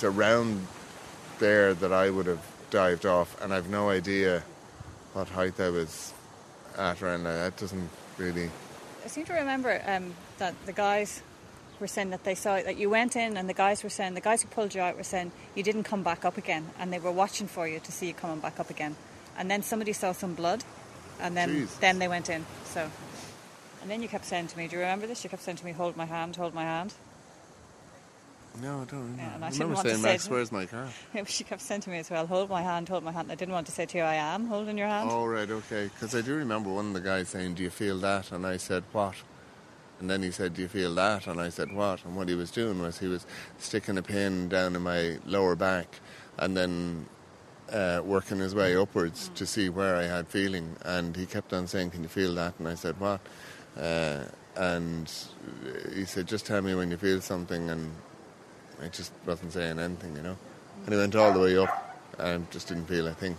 it's around there that I would have dived off, and I've no idea what height I was at around that. That doesn't really. I seem to remember um, that the guys were saying that they saw that you went in, and the guys were saying the guys who pulled you out were saying you didn't come back up again, and they were watching for you to see you coming back up again. And then somebody saw some blood, and then Jesus. then they went in. So, and then you kept saying to me, "Do you remember this?" You kept saying to me, "Hold my hand, hold my hand." No, I don't remember. Yeah, and I I didn't remember want to saying, say Max, it. where's my car? she kept saying to me as well, "Hold my hand, hold my hand." I didn't want to say to you, "I am holding your hand." Oh, right, okay. Because I do remember one of the guys saying, Do you feel that? And I said, What? And then he said, Do you feel that? And I said, What? And what he was doing was he was sticking a pin down in my lower back and then uh, working his way upwards to see where I had feeling. And he kept on saying, Can you feel that? And I said, What? Uh, and he said, Just tell me when you feel something. And I just wasn't saying anything, you know. And he went all the way up and just didn't feel a thing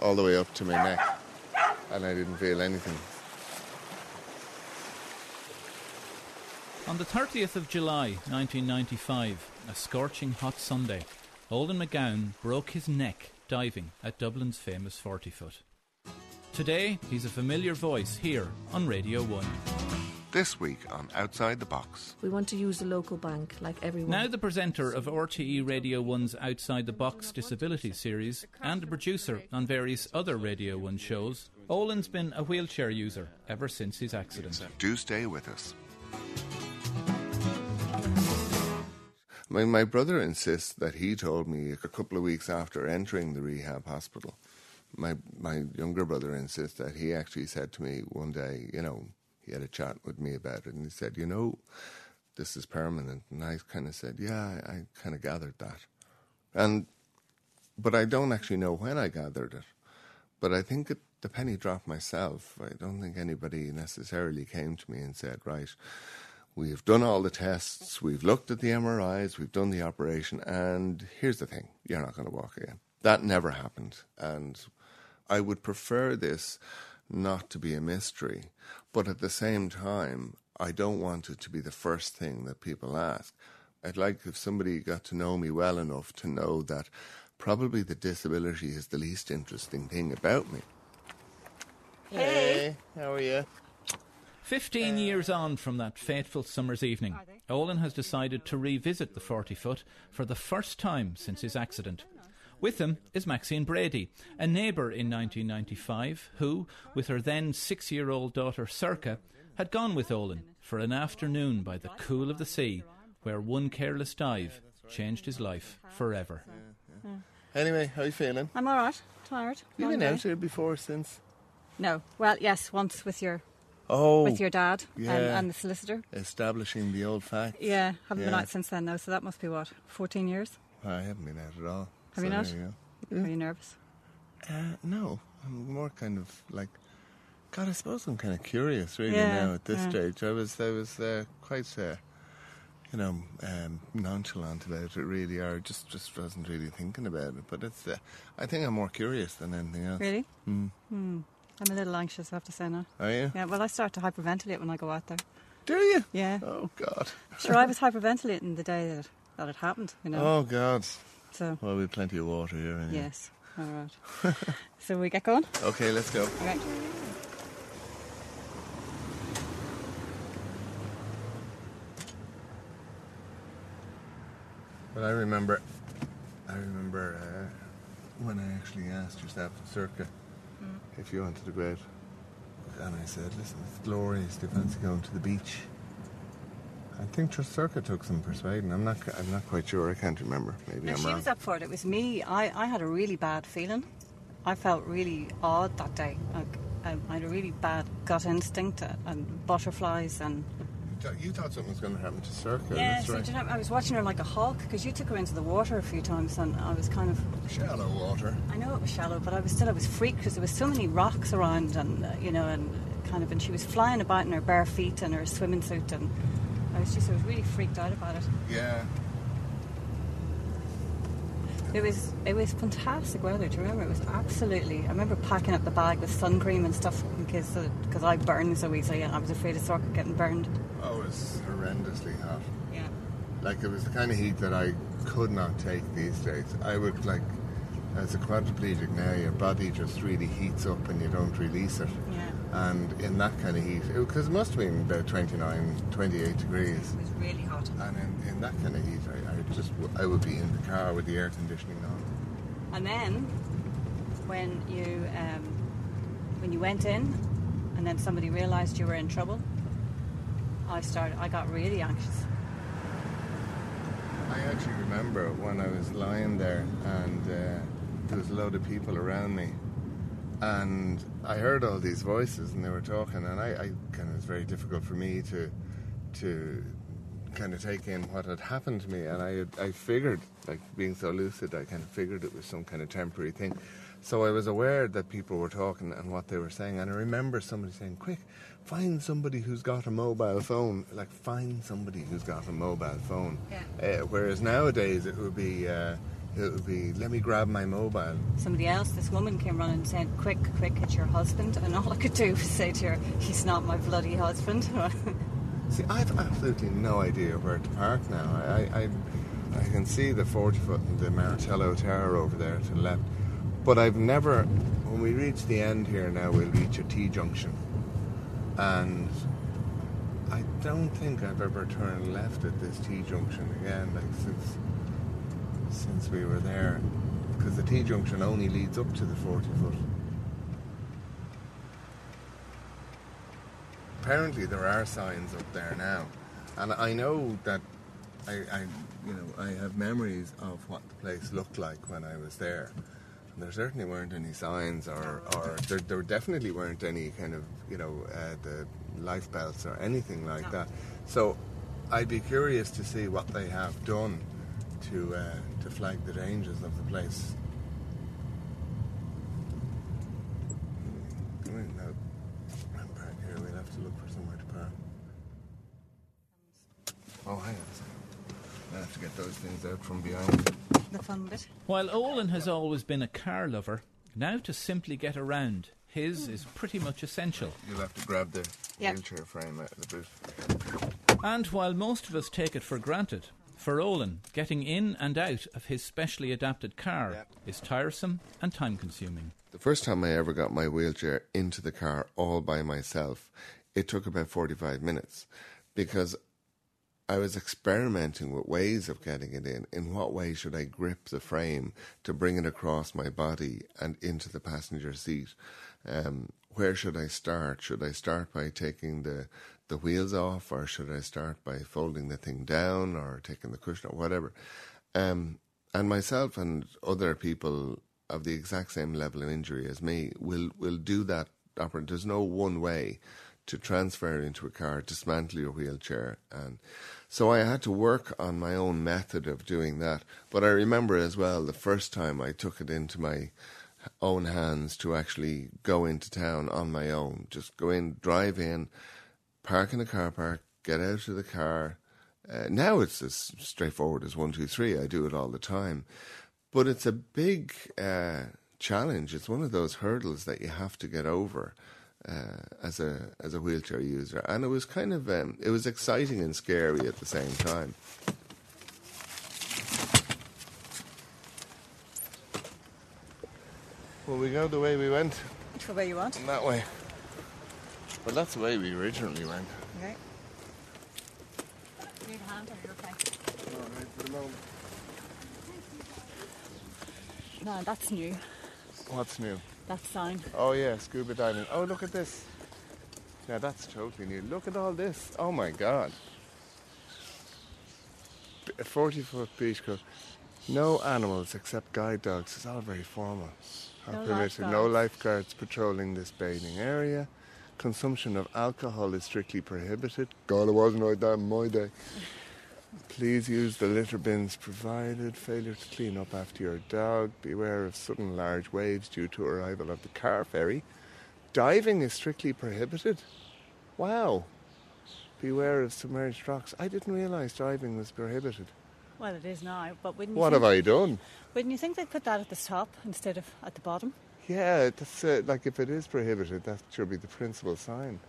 all the way up to my neck, and I didn't feel anything. On the 30th of July 1995, a scorching hot Sunday, Olin McGowan broke his neck diving at Dublin's famous 40 foot. Today, he's a familiar voice here on Radio 1. This week on Outside the Box. We want to use the local bank like everyone. Now the presenter of RTE Radio 1's Outside the Box Disability series and a producer on various other Radio 1 shows, Olin's been a wheelchair user ever since his accident. Do stay with us. My, my brother insists that he told me a couple of weeks after entering the rehab hospital. My my younger brother insists that he actually said to me one day, you know, he had a chat with me about it, and he said, you know, this is permanent, and I kind of said, yeah, I, I kind of gathered that, and but I don't actually know when I gathered it. But I think it, the penny dropped myself. I don't think anybody necessarily came to me and said, right, we've done all the tests, we've looked at the MRIs, we've done the operation, and here's the thing you're not going to walk again. That never happened. And I would prefer this not to be a mystery, but at the same time, I don't want it to be the first thing that people ask. I'd like if somebody got to know me well enough to know that probably the disability is the least interesting thing about me. Hey, how are you? Fifteen uh, years on from that fateful summer's evening, Olin has decided to revisit the 40 foot for the first time since his accident. With him is Maxine Brady, a neighbour in 1995 who, with her then six year old daughter Sorcha, had gone with Olin for an afternoon by the cool of the sea, where one careless dive changed his life forever. Anyway, how are you feeling? I'm all right. Tired. You Long been day. out here before since? No. Well, yes, once with your Oh, with your dad and, yeah. and the solicitor. establishing the old facts. Yeah, haven't been out since then though, so that must be what, 14 years? I haven't been out at all. Have you So not? there you Are you nervous? Uh, no, I'm more kind of like. God, I suppose I'm kind of curious, really, Yeah, now at this yeah. stage. I was, I was uh, quite, uh, you know, um, nonchalant about it, really, or just, just wasn't really thinking about it. But it's, uh, I think I'm more curious than anything else. Really? Mm. Hmm. I'm a little anxious, I have to say now. Are you? Yeah, well, I start to hyperventilate when I go out there. Do you? Yeah. Oh God. Sure, I was hyperventilating the day that, that it happened, you know. Oh God. So, Well, we've plenty of water here. Anyway. yes. All right. so we get going? Okay, let's go. Okay. But I remember, I remember uh, when I actually asked yourself, Sorcha, if you wanted to go out, and I said, "Listen, it's glorious. Do you fancy going to the beach?" I think your took some persuading. I'm not. I'm not quite sure. I can't remember. Maybe I'm she wrong. was up for it. It was me. I, I had a really bad feeling. I felt really odd that day. Like, I, I had a really bad gut instinct and butterflies and You thought- You thought something was going to happen to Sorcha. yeah. that's So right. you know, I was watching her like a hawk because you took her into the water a few times and I was kind of Shallow water. I know it was shallow, but I was still I was freaked because there was so many rocks around and uh, you know and kind of and she was flying about in her bare feet and her swimming suit and I was just I was really freaked out about it. Yeah. It was it was fantastic weather. Do you remember? It was absolutely. I remember packing up the bag with sun cream and stuff in case because I burn so easily and I was afraid of Sorcha getting burned. Oh, it's horrendously hot. Yeah. Like it was the kind of heat that I could not take these days. I would like, as a quadriplegic now, your body just really heats up and you don't release it. Yeah. And in that kind of heat, because it, must have been about 29, 28 degrees. It was really hot. And in, in that kind of heat, I, I just I would be in the car with the air conditioning on. And then, when you um, when you went in, and then somebody realised you were in trouble, I started. I got really anxious. I actually remember when I was lying there and uh, there was a load of people around me, and I heard all these voices and they were talking, and I, I kind of it was very difficult for me to to kind of take in what had happened to me, and I had, I figured, like being so lucid, I kind of figured it was some kind of temporary thing. So I was aware that people were talking and what they were saying, and I remember somebody saying, "Quick, find somebody who's got a mobile phone. Like find somebody who's got a mobile phone." Yeah. Uh, whereas nowadays it would be. Uh, it would be, let me grab my mobile. Somebody else, this woman came running and said, "Quick, quick, it's your husband." And all I could do was say to her, "He's not my bloody husband." See, I've absolutely no idea where to park now. I, I, I can see the 40 foot and the Martello Tower over there to the left. But I've never, when we reach the end here now, we'll reach a T junction. And I don't think I've ever turned left at this T junction again, like since since we were there. Because the T junction only leads up to the 40 foot. apparently there are signs up there now, and I know that I, I, you know, I have memories of what the place looked like when I was there. And there certainly weren't any signs, or, or there, there definitely weren't any kind of, you know, uh, the life belts or anything like No. that. So I'd be curious to see what they have done to uh, to flag the dangers of the place. Hmm, come in now. I'm back here. We'll have to look for somewhere to park. Oh, hang on a second. I have to get those things out from behind. the fun bit. While Olin has always been a car lover, now to simply get around, his is pretty much essential. You'll have to grab the Yeah. wheelchair frame out of the boot. And while most of us take it for granted, for Olin, getting in and out of his specially adapted car Yeah. is tiresome and time consuming. The first time I ever got my wheelchair into the car all by myself, it took about 45 minutes because I was experimenting with ways of getting it in. In what way should I grip the frame to bring it across my body and into the passenger seat? Um, where should I start? Should I start by taking the, the wheels off, or should I start by folding the thing down, or taking the cushion, or whatever? Um, and myself and other people of the exact same level of injury as me will will do that. There's no one way to transfer into a car, dismantle your wheelchair, and so I had to work on my own method of doing that. But I remember as well the first time I took it into my own hands to actually go into town on my own, just go in, drive in, park in a car park, get out of the car. Uh, now it's as straightforward as one, two, three. I do it all the time, but it's a big uh, challenge. It's one of those hurdles that you have to get over uh, as a as a wheelchair user, and it was kind of um, it was exciting and scary at the same time. Well, we go the way we went, Which way you want? that way. Well, that's the way we originally went. Okay. Need a hand or you're okay? All right, for the moment. No, that's new. What's new? That sign. Oh yeah, scuba diving. Oh look at this. Yeah, that's totally new. Look at all this. Oh my god. B- A 40 foot beach club. No animals except guide dogs. It's all very formal. No permitted. No lifeguards. lifeguards patrolling this bathing area. Consumption of alcohol is strictly prohibited. God, it wasn't like that in my day. Please use the litter bins provided. Failure to clean up after your dog. Beware of sudden large waves due to arrival of the car ferry. Diving is strictly prohibited. Wow. Beware of submerged rocks. I didn't realise diving was prohibited. Well, it is now, but wouldn't What you have I done? Wouldn't you think they'd put that at the top instead of at the bottom? Yeah, that's uh, like if it is prohibited, that should be the principal sign.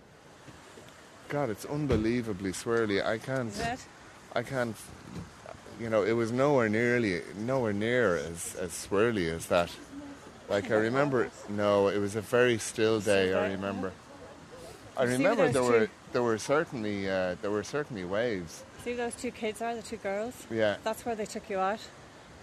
God, it's unbelievably swirly. I can't. I can't. You know, it was nowhere nearly nowhere near as as swirly as that. Like I remember, no, it was a very still day. I remember. I remember there were there were certainly uh, there were certainly waves. See those two kids are, the two girls? Yeah. That's where they took you out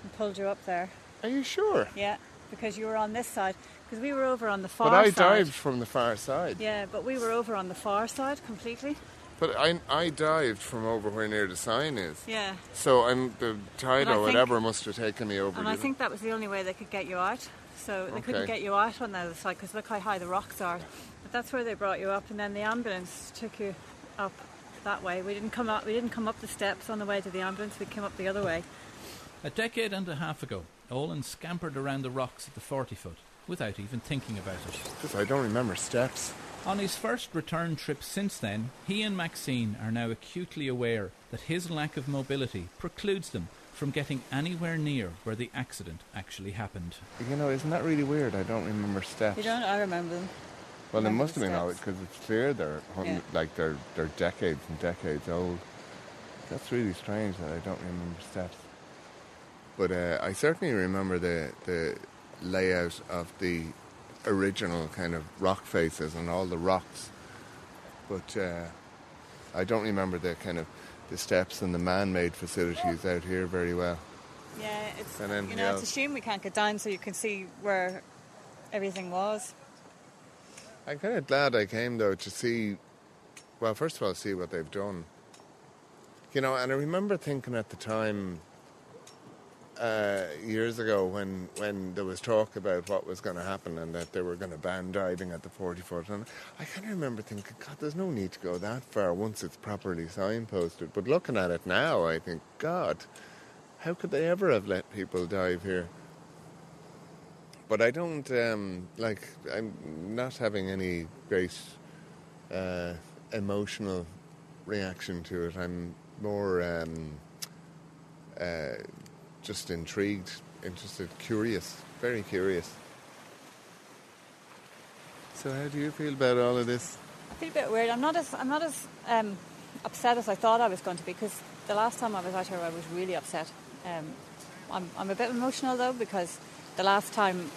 and pulled you up there. Are you sure? Yeah, because you were on this side. Because we were over on the far side. But I side. dived from the far side. Yeah, but we were over on the far side completely. But I I dived from over where near the sign is. Yeah. So I'm the tide or whatever must have taken me over. And I think that was the only way they could get you out. So they couldn't get you out on the other side because look how high the rocks are. But that's where they brought you up, and then the ambulance took you up that way. We didn't come up. We didn't come up the steps on the way to the ambulance. We came up the other way. A decade and a half ago, Olin scampered around the rocks at the 40 foot without even thinking about it. Because I don't remember steps. On his first return trip since then, he and Maxine are now acutely aware that his lack of mobility precludes them from getting anywhere near where the accident actually happened. You know, isn't that really weird? I don't remember steps. You don't? I remember them. Well, it remember must the have been all steps. because it's clear they're Yeah. like they're they're decades and decades old. That's really strange that I don't remember steps. But uh, I certainly remember the the layout of the original kind of rock faces and all the rocks. But uh, I don't remember the kind of the steps and the man-made facilities out here very well. Yeah, it's you know it's a shame we can't get down so you can see where everything was. I'm kind of glad I came though to see. Well, first of all, see what they've done. You know, and I remember thinking at the time, uh, years ago, when when there was talk about what was going to happen and that they were going to ban diving at the 40 foot, and I kind of remember thinking, God, there's no need to go that far once it's properly signposted. But looking at it now, I think, God, how could they ever have let people dive here? but I don't um, like. I'm not having any great uh, emotional reaction to it. I'm more um, uh, just intrigued, interested, curious, very curious. So, how do you feel about all of this? I feel a bit weird. I'm not as I'm not as um, upset as I thought I was going to be because the last time I was out here, I was really upset. Um, I'm I'm a bit emotional though because the last time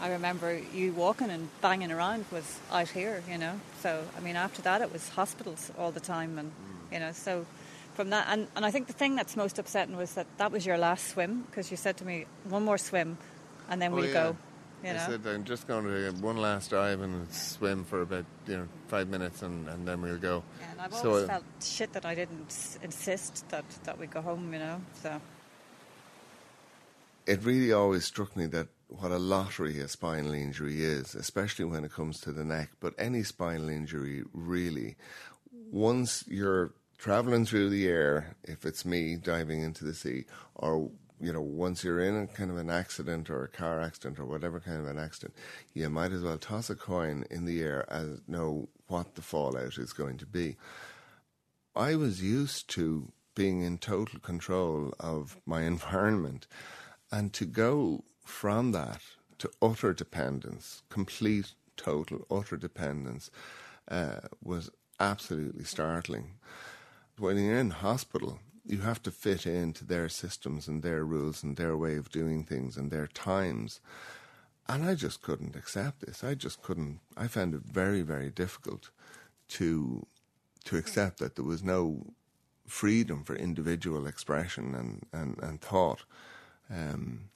I remember you walking and banging around was out here, you know. So I mean, after that, it was hospitals all the time, and you know, so. From that, and, and I think the thing that's most upsetting was that that was your last swim because you said to me, "One more swim, and then Oh, we'll yeah. go." You know? I said I'm just going to get one last dive and swim for about you know five minutes and, and then we'll go. Yeah, and I've So, always uh, felt shit that I didn't insist that, that we go home, you know. So it really always struck me that what a lottery a spinal injury is, especially when it comes to the neck, but any spinal injury really. Once you're traveling through the air, if it's me diving into the sea, or you know, once you're in a kind of an accident or a car accident or whatever kind of an accident, you might as well toss a coin in the air and know what the fallout is going to be. I was used to being in total control of my environment. And to go from that to utter dependence, complete, total, utter dependence, uh, was absolutely startling. When you're in hospital, you have to fit into their systems and their rules and their way of doing things and their times. And I just couldn't accept this. I just couldn't. I found it very, very difficult to to accept that there was no freedom for individual expression and, and, and thought, um,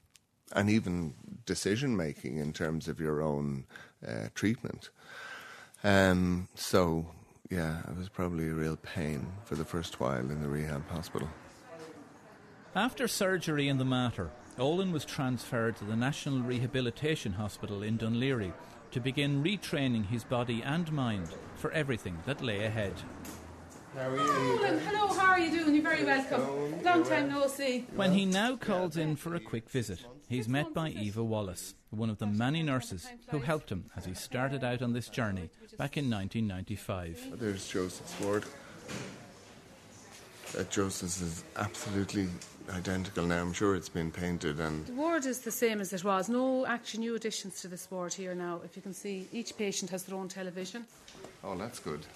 and even decision making in terms of your own uh, treatment. Um, so, yeah, it was probably a real pain for the first while in the rehab hospital. After surgery in the Mater, Olin was transferred to the National Rehabilitation Hospital in Dun Laoghaire to begin retraining his body and mind for everything that lay ahead. Colin, hello, how are you doing? You're very welcome. Long time no see. When he now calls in for a quick visit, he's met by Eva Wallace, one of the many nurses who helped him as he started out on this journey back in 1995. There's Joseph's ward. Uh, Joseph's is absolutely identical now. I'm sure it's been painted and The ward is the same as it was. No actually new additions to this ward here now. If you can see, each patient has their own television. oh, that's good.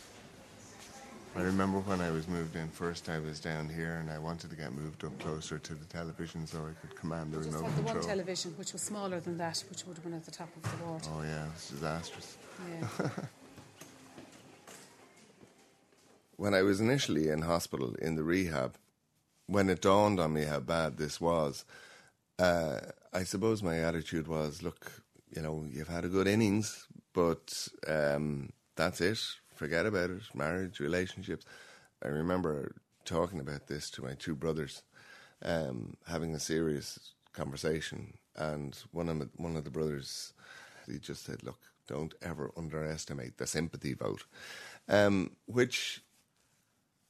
I remember when I was moved in first, I was down here and I wanted to get moved up closer to the television so I could command the We just remote had the one television, which was smaller than that, which would have been at the top of the ward. oh yeah, it's disastrous. Yeah. When I was initially in hospital in the rehab, when it dawned on me how bad this was, uh, I suppose my attitude was, look, you know, you've had a good innings, but um, that's it. Forget about it. Marriage, relationships. I remember talking about this to my two brothers, um, having a serious conversation, and one of one of the brothers, he just said, "Look, don't ever underestimate the sympathy vote," um, which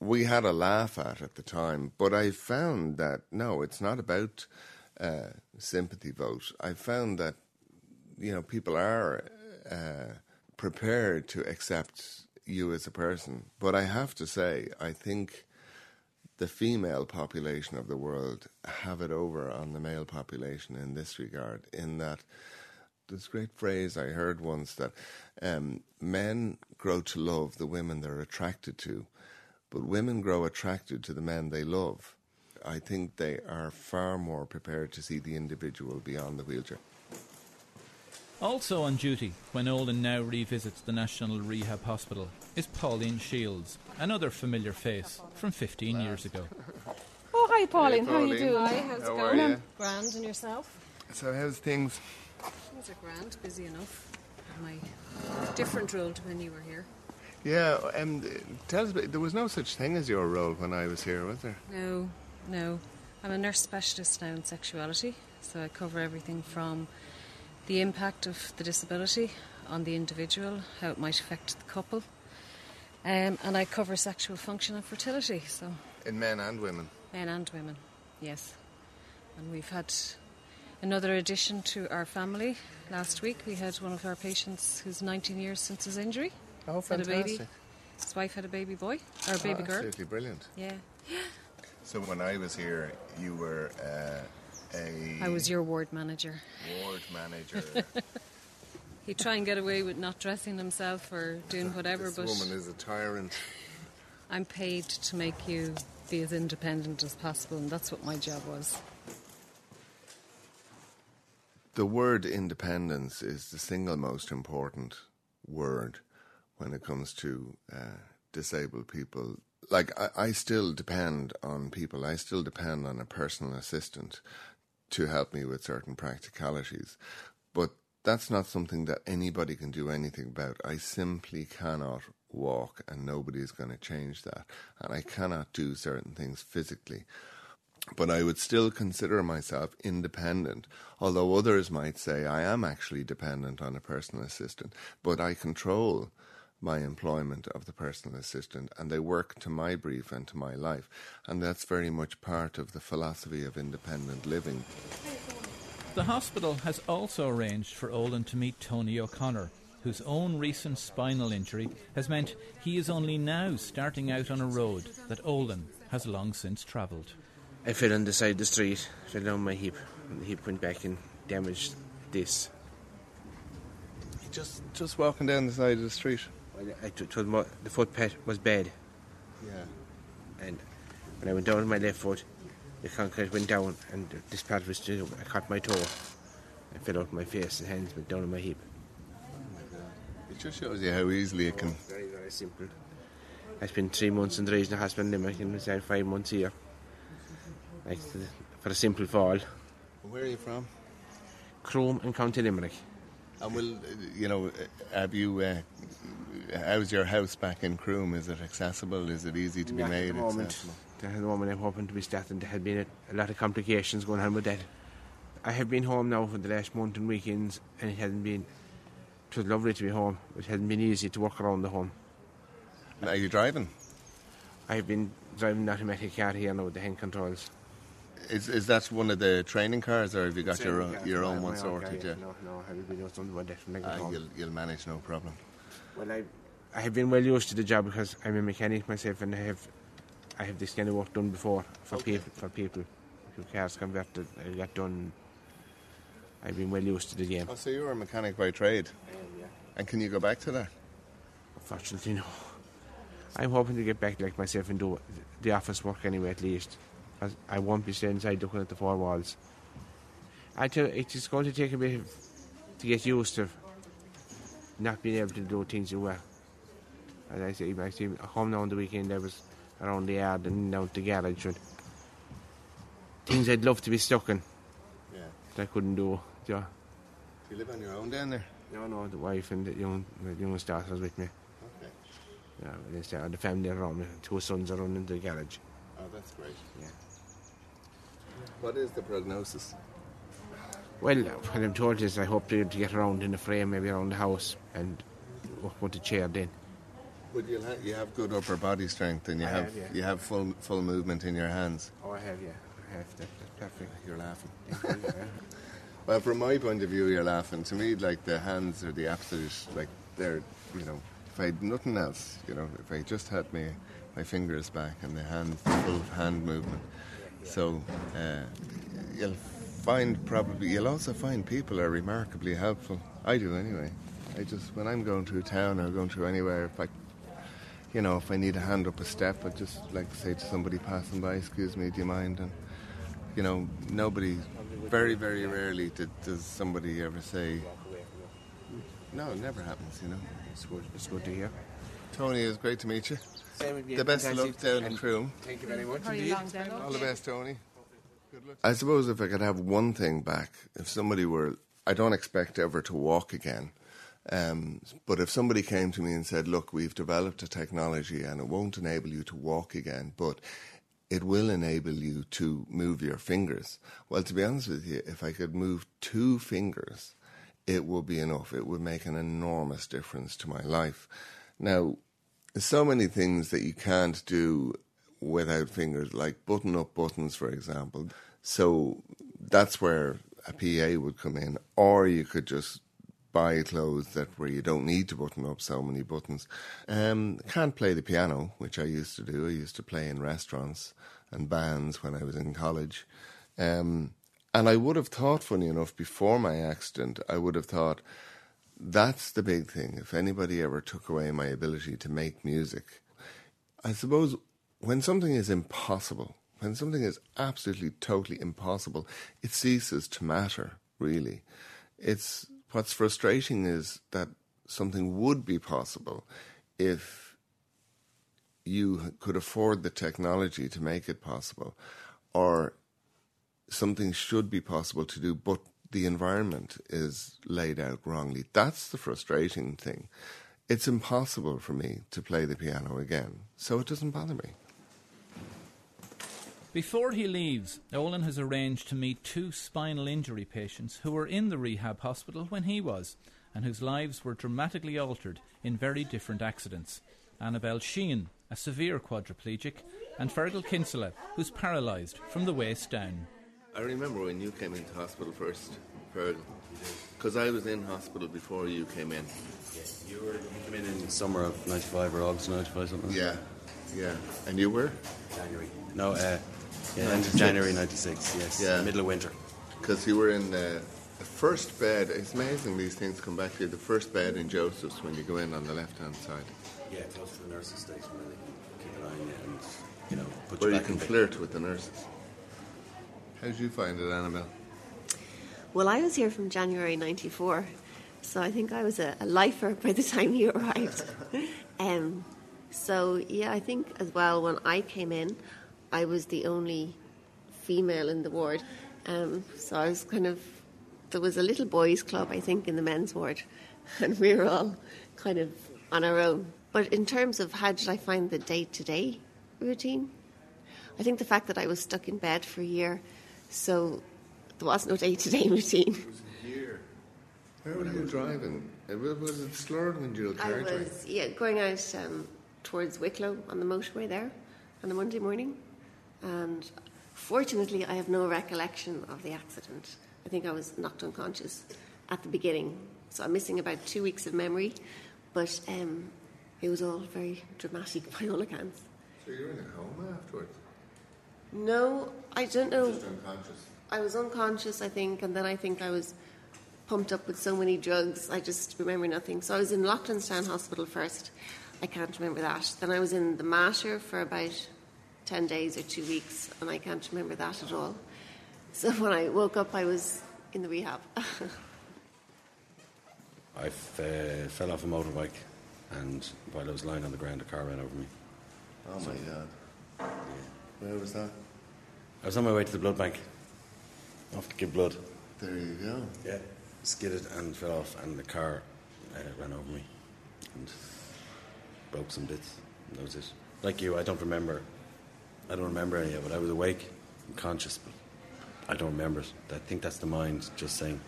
we had a laugh at at the time, but I found that no, it's not about uh, sympathy vote. I found that you know people are uh, prepared to accept you as a person, but I have to say, I think the female population of the world have it over on the male population in this regard. In that, this great phrase I heard once that um, men grow to love the women they're attracted to, but women grow attracted to the men they love. I think they are far more prepared to see the individual beyond the wheelchair. Also on duty when Olin now revisits the National Rehab Hospital is Pauline Shields, another familiar face from 15 years ago. Oh, hi, Pauline. Hey, How are you doing? Hi, how's How it are going? you? Grand and yourself? So how's things? Things are grand, busy enough. My different role to when you were here. Yeah, um, tell us. There was no such thing as your role when I was here, was there? No, no. I'm a nurse specialist now in sexuality, so I cover everything from the impact of the disability on the individual, how it might affect the couple, um, and I cover sexual function and fertility, so In men and women. men and women, yes. And we've had another addition to our family. Last week we had one of our patients who's 19 years since his injury. Oh, Had a baby. His wife had a baby boy, or a baby oh, girl. Absolutely brilliant. Yeah. So when I was here, you were uh, a I was your ward manager. ward manager. He'd try and get away with not dressing himself or doing whatever, this but woman is a tyrant. I'm paid to make you be as independent as possible, and that's what my job was. The word independence is the single most important word when it comes to uh, disabled people. Like, I, I still depend on people, I still depend on a personal assistant to help me with certain practicalities. But that's not something that anybody can do anything about. I simply cannot walk, and nobody is going to change that. And I cannot do certain things physically but I would still consider myself independent, although others might say I am actually dependent on a personal assistant, but I control my employment of the personal assistant and they work to my brief and to my life. And that's very much part of the philosophy of independent living. The hospital has also arranged for Olin to meet Tony O'Connor, whose own recent spinal injury has meant he is only now starting out on a road that Olin has long since travelled. I fell on the side of the street, fell down my hip, and the hip went back and damaged this. Just just walking down the side of the street. I, I told my, the footpath was bad, Yeah. and when I went down on my left foot, the concrete went down, and this part was still, I caught my toe. I fell out my face and hands went down on my hip. It just shows you how easily it can Very, very simple. I spent three months in the regional hospital in Limerick and five months here. Like, for a simple fall. Where are you from? Croom and County Limerick. And will you know? Have you? Uh, how's your house back in Croom? Is it accessible? Is it easy to be made At the moment, at the moment I'm hoping to be starting. There had been a, a lot of complications going on with that. I have been home now for the last month and weekends, and it hasn't been. It was lovely to be home. It hasn't been easy to work around the home. Are you driving? I have been driving an automatic car here now with the hand controls. Is is that one of the training cars, or have you got Same your own, your own one sorted? car, Yeah. No, no, I haven't been doing something about that when I get home. you'll you'll manage, no problem. Well, I, I have been well used to the job because I'm a mechanic myself, and I have, I have this kind of work done before for Okay. people. For people, if cars converted, I got done. I've been well used to the game. Oh, so you're a mechanic by trade, Uh, yeah. and can you go back to that? Unfortunately, no. I'm hoping to get back like myself and do the office work anyway at least. I won't be staying inside looking at the four walls. I tell you, it's going to take a bit to get used to not being able to do things you well. As I say, I see home now on the weekend I was around the yard and down to the garage and things I'd love to be stuck in. Yeah. That I couldn't do. Yeah. Do you live on your own down there? No, no, the wife and the young, the youngest daughter's with me. Okay. Yeah, they the family around me. Two sons are running the garage. Oh, that's great. Yeah. What is the prognosis? Well, what I'm told is I hope to, to get around in a frame, maybe around the house, and work with the chair then. But you have you have good upper body strength, and you I have, have, yeah. you have full full movement in your hands. Oh, I have, yeah. I have. That, that's perfect. You're laughing. Well, from my point of view, you're laughing. To me, like the hands are the absolute, like they're, you know, if I had nothing else, you know, if I just had my my fingers back and the hands, the full hand movement. So uh, you'll find probably you'll also find people are remarkably helpful. I do anyway. I just when I'm going through town or going through anywhere, if I, you know, if I need a hand up a step, I just like to say to somebody passing by, "Excuse me, do you mind?" And you know, nobody, very very rarely did, does somebody ever say, "No, it never happens." You know. It's good. It's good to hear. Tony, it's great to meet you. Same with you. The best of luck Fantastic. down in And Croom. Thank you very much. How are you indeed. long, All the best, Tony. I suppose if I could have one thing back, if somebody were, I don't expect ever to walk again, um, but if somebody came to me and said, "Look, we've developed a technology and it won't enable you to walk again, but it will enable you to move your fingers," well, to be honest with you, if I could move two fingers, it would be enough. It would make an enormous difference to my life. Now, there's so many things that you can't do without fingers, like button up buttons, for example. So that's where a PA would come in, or you could just buy clothes that where you don't need to button up so many buttons. Um, can't play the piano, which I used to do. I used to play in restaurants and bands when I was in college. Um, and I would have thought, funny enough, before my accident, I would have thought, that's the big thing. If anybody ever took away my ability to make music, I suppose when something is impossible, when something is absolutely totally impossible, it ceases to matter, really. It's what's frustrating is that something would be possible if you could afford the technology to make it possible, or something should be possible to do, but the environment is laid out wrongly. That's the frustrating thing. It's impossible for me to play the piano again, so it doesn't bother me. Before he leaves, Olin has arranged to meet two spinal injury patients who were in the rehab hospital when he was, and whose lives were dramatically altered in very different accidents. Annabelle Sheehan, a severe quadriplegic, and Fergal Kinsella, who's paralysed from the waist down. I remember when you came into hospital first, Fergal, because I was in hospital before you came in. You were you came in in summer of '95 or August '95 something. Yeah, yeah. And you were? January. No, uh, yeah, end of January '96. Yes. Yeah. Middle of winter. Because you were in the, the first bed. It's amazing these things come back to you. The first bed in Joseph's when you go in on the left hand side, Yeah, close to the nurses' station where they keep an eye on you and you know put where you you back can in bed. flirt with the nurses. How'd you find it, Annabelle? Well, I was here from January 94, so I think I was a, a lifer by the time you arrived. um, so, yeah, I think as well when I came in, I was the only female in the ward. Um, so I was kind of, there was a little boys' club, I think, in the men's ward, and we were all kind of on our own. But in terms of how did I find the day to day routine, I think the fact that I was stuck in bed for a year, so there was no day to day routine. Where were you driving? Was, was it slurred when you were I was yeah going out um, towards Wicklow on the motorway there on a Monday morning, and fortunately I have no recollection of the accident. I think I was knocked unconscious at the beginning, so I'm missing about two weeks of memory, but um, it was all very dramatic by all accounts. So you were in a coma afterwards? No, I don't know. Just unconscious. I was unconscious, I think, and then I think I was pumped up with so many drugs, I just remember nothing. So I was in Loughlinstown Hospital first, I can't remember that. Then I was in the Mater for about 10 days or two weeks, and I can't remember that at all. So when I woke up, I was in the rehab. I uh, fell off a motorbike, and while I was lying on the ground, a car ran over me. Oh my god. Where was that? I was on my way to the blood bank, off to give blood. There you go. Yeah. Skidded and fell off, and the car uh, ran over me and broke some bits. And that was it. Like you, I don't remember. I don't remember any of it. I was awake and conscious, but I don't remember it. I think that's the mind just saying,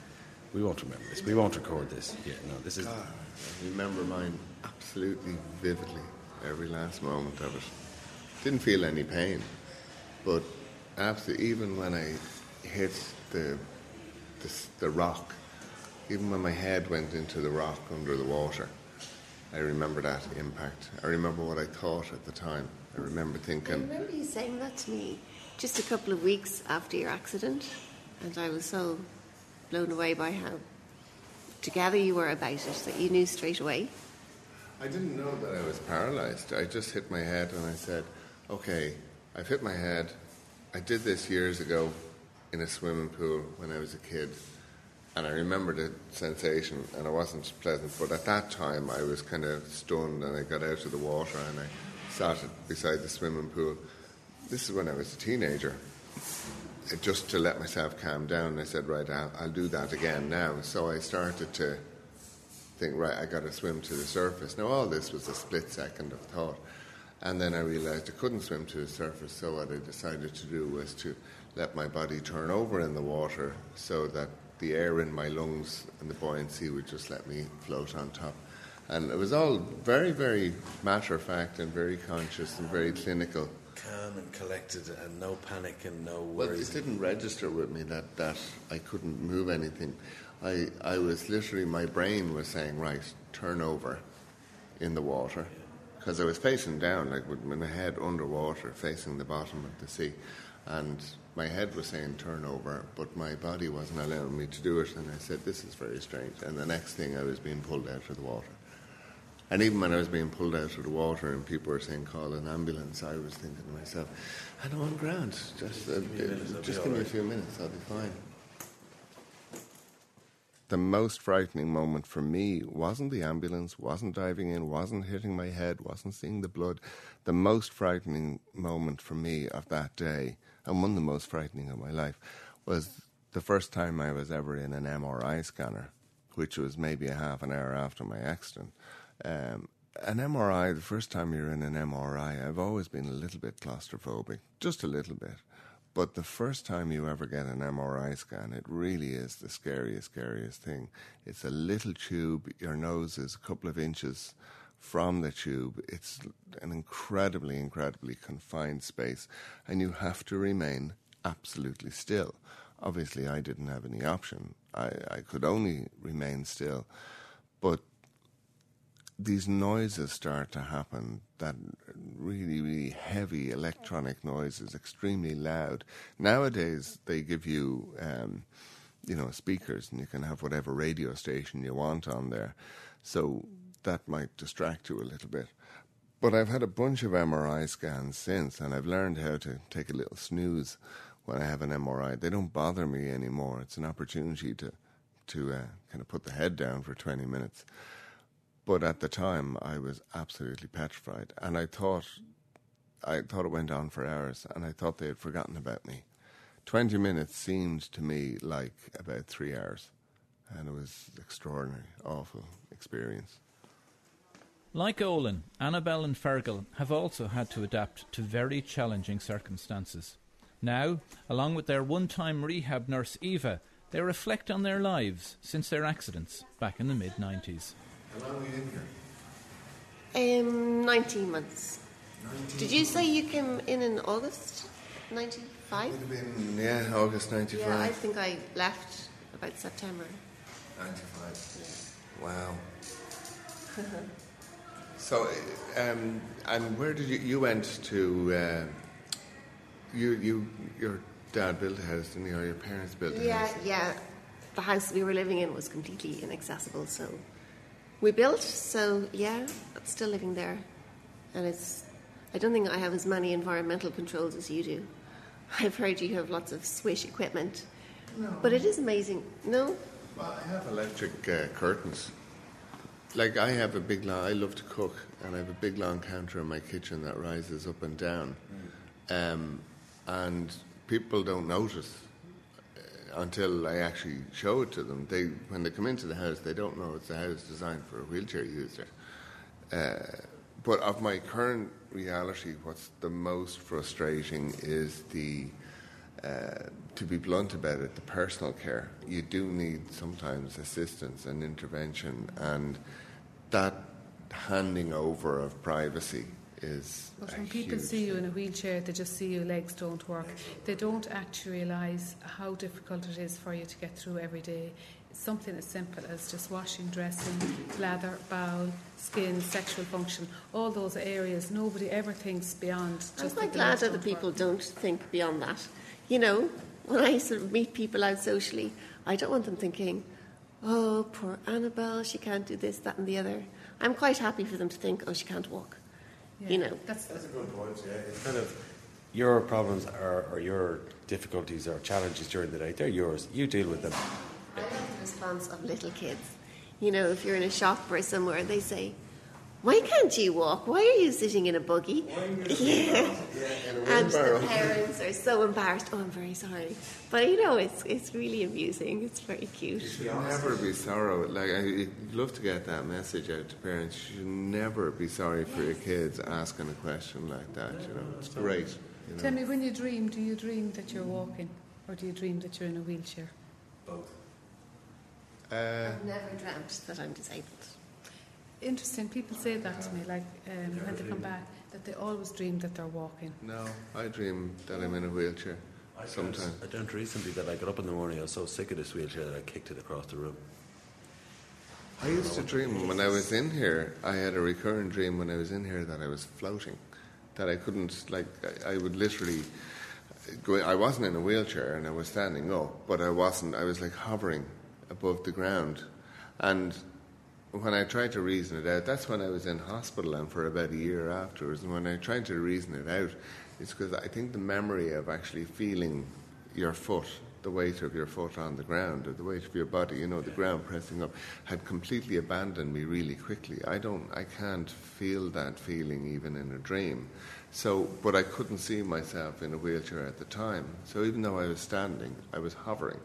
"We won't remember this. We won't record this." Yeah, no, this is. God, I remember mine absolutely vividly, every last moment of it. Didn't feel any pain, but absolutely, even when I hit the, the the rock, even when my head went into the rock under the water, I remember that impact. I remember what I thought at the time. I remember thinking. I remember you saying that to me just a couple of weeks after your accident, and I was so blown away by how together you were about it that you knew straight away. I didn't know that I was paralyzed. I just hit my head and I said, okay, I've hit my head. I did this years ago in a swimming pool when I was a kid. And I remember the sensation, and it wasn't pleasant. But at that time, I was kind of stunned, and I got out of the water and I sat beside the swimming pool. This is when I was a teenager. Uh, Just to let myself calm down, I said, right, I'll, I'll do that again now. So I started to think, right, I got to swim to the surface. Now, all this was a split second of thought. And then I realized I couldn't swim to the surface, so what I decided to do was to let my body turn over in the water so that the air in my lungs and the buoyancy would just let me float on top. And it was all very, very matter of fact and very conscious and very clinical. Calm and collected, and no panic and no worries. Well, it didn't register with me that, that I couldn't move anything. I, I was literally, my brain was saying, right, turn over in the water. Because I was facing down, like with my head underwater, facing the bottom of the sea. And my head was saying turn over, but my body wasn't allowing me to do it. And I said, this is very strange. And the next thing, I was being pulled out of the water. And even when I was being pulled out of the water and people were saying call an ambulance, I was thinking to myself, I know I'm grand. Just, uh, just give me a few minutes, I'll be fine. The most frightening moment for me wasn't the ambulance, wasn't diving in, wasn't hitting my head, wasn't seeing the blood. The most frightening moment for me of that day, and one of the most frightening of my life, was the first time I was ever in an MRI scanner, which was maybe a half an hour after my accident. Um, an MRI, the first time you're in an MRI, I've always been a little bit claustrophobic, just a little bit. But the first time you ever get an MRI scan, it really is the scariest, scariest thing. It's a little tube, your nose is a couple of inches from the tube. It's an incredibly, incredibly confined space, and you have to remain absolutely still. Obviously, I didn't have any option. I, I could only remain still. But these noises start to happen that really really heavy electronic noises extremely loud nowadays they give you um, you know speakers and you can have whatever radio station you want on there so that might distract you a little bit but I've had a bunch of MRI scans since and I've learned how to take a little snooze when I have an MRI they don't bother me anymore it's an opportunity to to uh, kind of put the head down for 20 minutes but at the time, I was absolutely petrified, and I thought, I thought it went on for hours, and I thought they had forgotten about me. Twenty minutes seemed to me like about three hours, and it was extraordinary, awful experience. Like Olin, Annabelle and Fergal have also had to adapt to very challenging circumstances. Now, along with their one time rehab nurse Eva, they reflect on their lives since their accidents back in the mid 90s. How long were you in here? Um, 19 months. Did you say you came in in August 95? Would have been yeah, August '95. Yeah, I think I left about September. '95. Wow. so, um, and where did you? You went to. Uh, you you your dad built a house, didn't he, or your parents built a Yeah, house? yeah. The house we were living in was completely inaccessible, so We built, so yeah, I'm still living there, and it's. I don't think I have as many environmental controls as you do. I've heard you have lots of swish equipment, No. but it is amazing. No, Well, I have electric uh, curtains. Like I have a big long. I love to cook, and I have a big long counter in my kitchen that rises up and down, um, and people don't notice uh, until I actually show it to them. They when they come into the house, they don't know it's a house designed for a wheelchair user. Uh, but of my current reality, what's the most frustrating is the, uh, to be blunt about it, the personal care. You do need sometimes assistance and intervention, and that handing over of privacy is. But a when people huge see you in a wheelchair, they just see your legs don't work. They don't actually realise how difficult it is for you to get through every day. Something as simple as just washing, dressing, bladder, bowel, skin, sexual function, all those areas, nobody ever thinks beyond. Just I'm quite glad other don't people work. don't think beyond that. You know, when I sort of meet people out socially, I don't want them thinking, oh, poor Annabelle, she can't do this, that, and the other. I'm quite happy for them to think, oh, she can't walk. You know, That's, That's a good point. Yeah, it's kind of your problems are, or your difficulties or challenges during the day. They're yours. You deal with them. I like the response of little kids. You know, if you're in a shop or somewhere they say, why can't you walk? Why are you sitting in a buggy? Yeah. And the parents are so embarrassed. Oh, I'm very sorry. But you know, it's it's really amusing. It's very cute. It should never be sorrow. Like I, I'd love to get that message out to parents. You should never be sorry for your kids asking a question like that. You know, it's great. You know. Tell me, when you dream, do you dream that you're walking or do you dream that you're in a wheelchair? Both. Uh, I've never dreamt that I'm disabled. Interesting. People say that to me, like um, when they come back, that they always dream that they're walking. no, I dream that I'm in a wheelchair. Sometimes. I dreamt recently that I got up in the morning. I was so sick of this wheelchair that I kicked it across the room. I used to dream when I was in here. I had a recurrent dream when I was in here that I was floating, that I couldn't like. I, I would literally go. I wasn't in a wheelchair and I was standing up, but I wasn't. I was like hovering above the ground, and when I tried to reason it out, that's when I was in hospital and for about a year afterwards. And when I tried to reason it out, it's because I think the memory of actually feeling your foot, the weight of your foot on the ground, or the weight of your body, you know, the ground pressing up, had completely abandoned me really quickly. I don't, I can't feel that feeling even in a dream. So, but I couldn't see myself in a wheelchair at the time. So even though I was standing, I was hovering.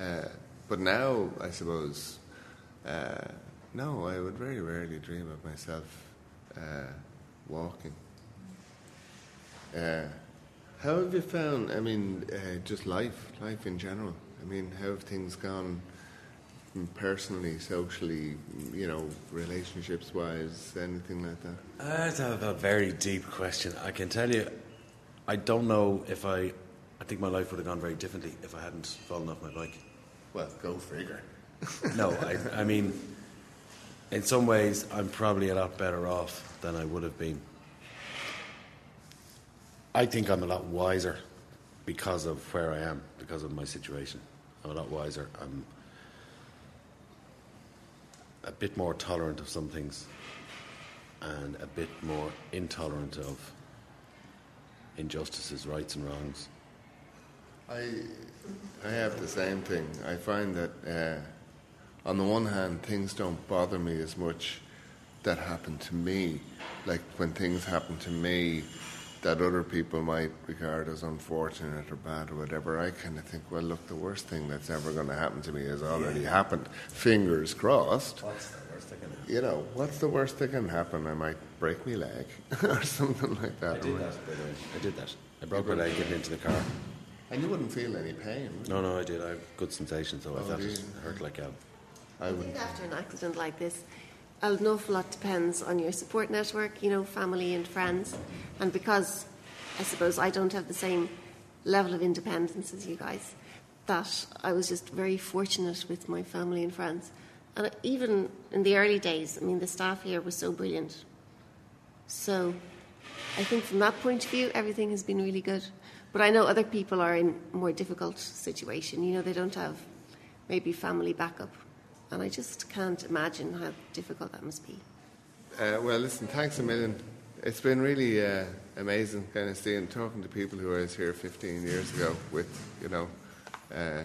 Uh, but now, I suppose, uh, no, I would very rarely dream of myself uh, walking. Uh, how have you found, I mean, uh, just life, life in general? I mean, how have things gone personally, socially, you know, relationships wise, anything like that? Uh, That's a, a very deep question. I can tell you, I don't know if I. I think my life would have gone very differently if I hadn't fallen off my bike. Well, go figure. No, I, I mean, in some ways, I'm probably a lot better off than I would have been. I think I'm a lot wiser because of where I am, because of my situation. I'm a lot wiser. I'm a bit more tolerant of some things and a bit more intolerant of injustices, rights, and wrongs. I, I have the same thing. I find that uh, on the one hand, things don't bother me as much that happen to me. Like when things happen to me that other people might regard as unfortunate or bad or whatever, I kind of think, well, look, the worst thing that's ever going to happen to me has already happened. Fingers crossed. What's the worst that can happen? You know, what's the worst that can happen? I might break my leg or something like that. I did that, by the way. I did that. I broke my leg getting into the car. And you wouldn't feel any pain. No, no, I did. I have good sensations, so I Oh, felt do it hurt like a. I think after an accident like this, an awful lot depends on your support network, you know, family and friends. And because I suppose I don't have the same level of independence as you guys, that I was just very fortunate with my family and friends. And even in the early days, I mean, the staff here was so brilliant. So I think from that point of view, everything has been really good. But I know other people are in more difficult situation. You know, they don't have maybe family backup And I just can't imagine how difficult that must be. Uh, well, listen, thanks a million. It's been really uh, amazing kind of seeing, talking to people who was here 15 years ago with, you know. Uh,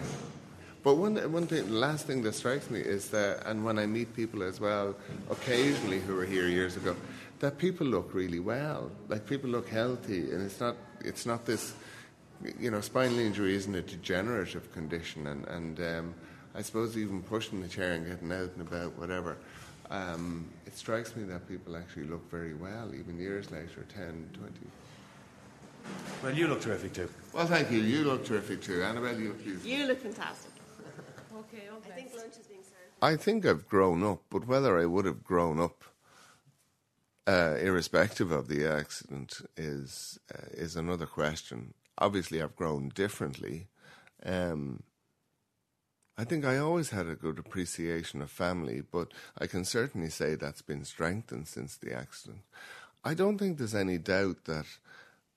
but one, one thing, the last thing that strikes me is that, and when I meet people as well, occasionally who were here years ago, that people look really well. Like people look healthy, and it's not, it's not this, you know, spinal injury isn't a degenerative condition, and, and um, I suppose even pushing the chair and getting out and about, whatever. Um, it strikes me that people actually look very well, even years later, 10, 20. Well, you look terrific too. Well, thank you. You look terrific too. Annabelle, you look beautiful. You look fantastic. Okay, okay. I think lunch is being served. I think I've grown up, but whether I would have grown up, uh, irrespective of the accident, is uh, is another question. Obviously, I've grown differently. Um, I think I always had a good appreciation of family, but I can certainly say that's been strengthened since the accident. I don't think there's any doubt that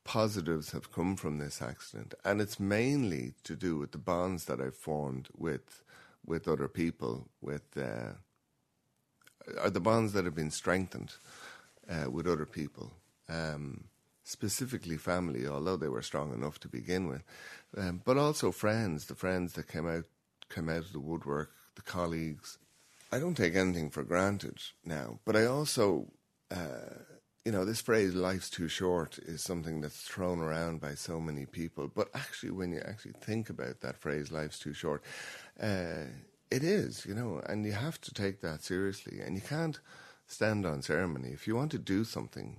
positives have come from this accident, and it's mainly to do with the bonds that I've formed with with other people, with uh, are the bonds that have been strengthened uh, with other people, um, specifically family, although they were strong enough to begin with, um, but also friends, the friends that came out came out of the woodwork, the colleagues. I don't take anything for granted now, but I also. Uh, you know, this phrase "life's too short" is something that's thrown around by so many people. But actually, when you actually think about that phrase "life's too short," uh, it is, you know, and you have to take that seriously. And you can't stand on ceremony. If you want to do something,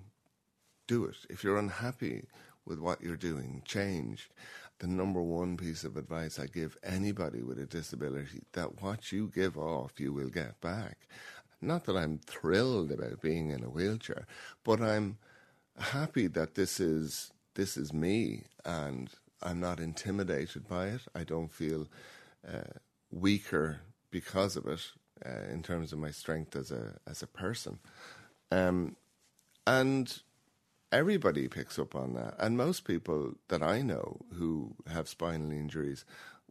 do it. If you're unhappy with what you're doing, change. The number one piece of advice I give anybody with a disability that what you give off, you will get back. Not that I'm thrilled about being in a wheelchair, but I'm happy that this is this is me, and I'm not intimidated by it. I don't feel uh, weaker because of it uh, in terms of my strength as a as a person, um, and everybody picks up on that. And most people that I know who have spinal injuries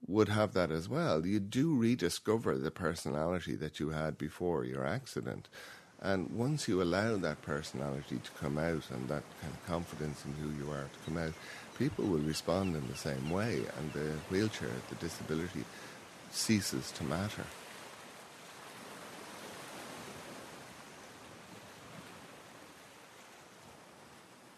would have that as well. You do rediscover the personality that you had before your accident. And once you allow that personality to come out and that kind of confidence in who you are to come out, people will respond in the same way, and the wheelchair, the disability, ceases to matter.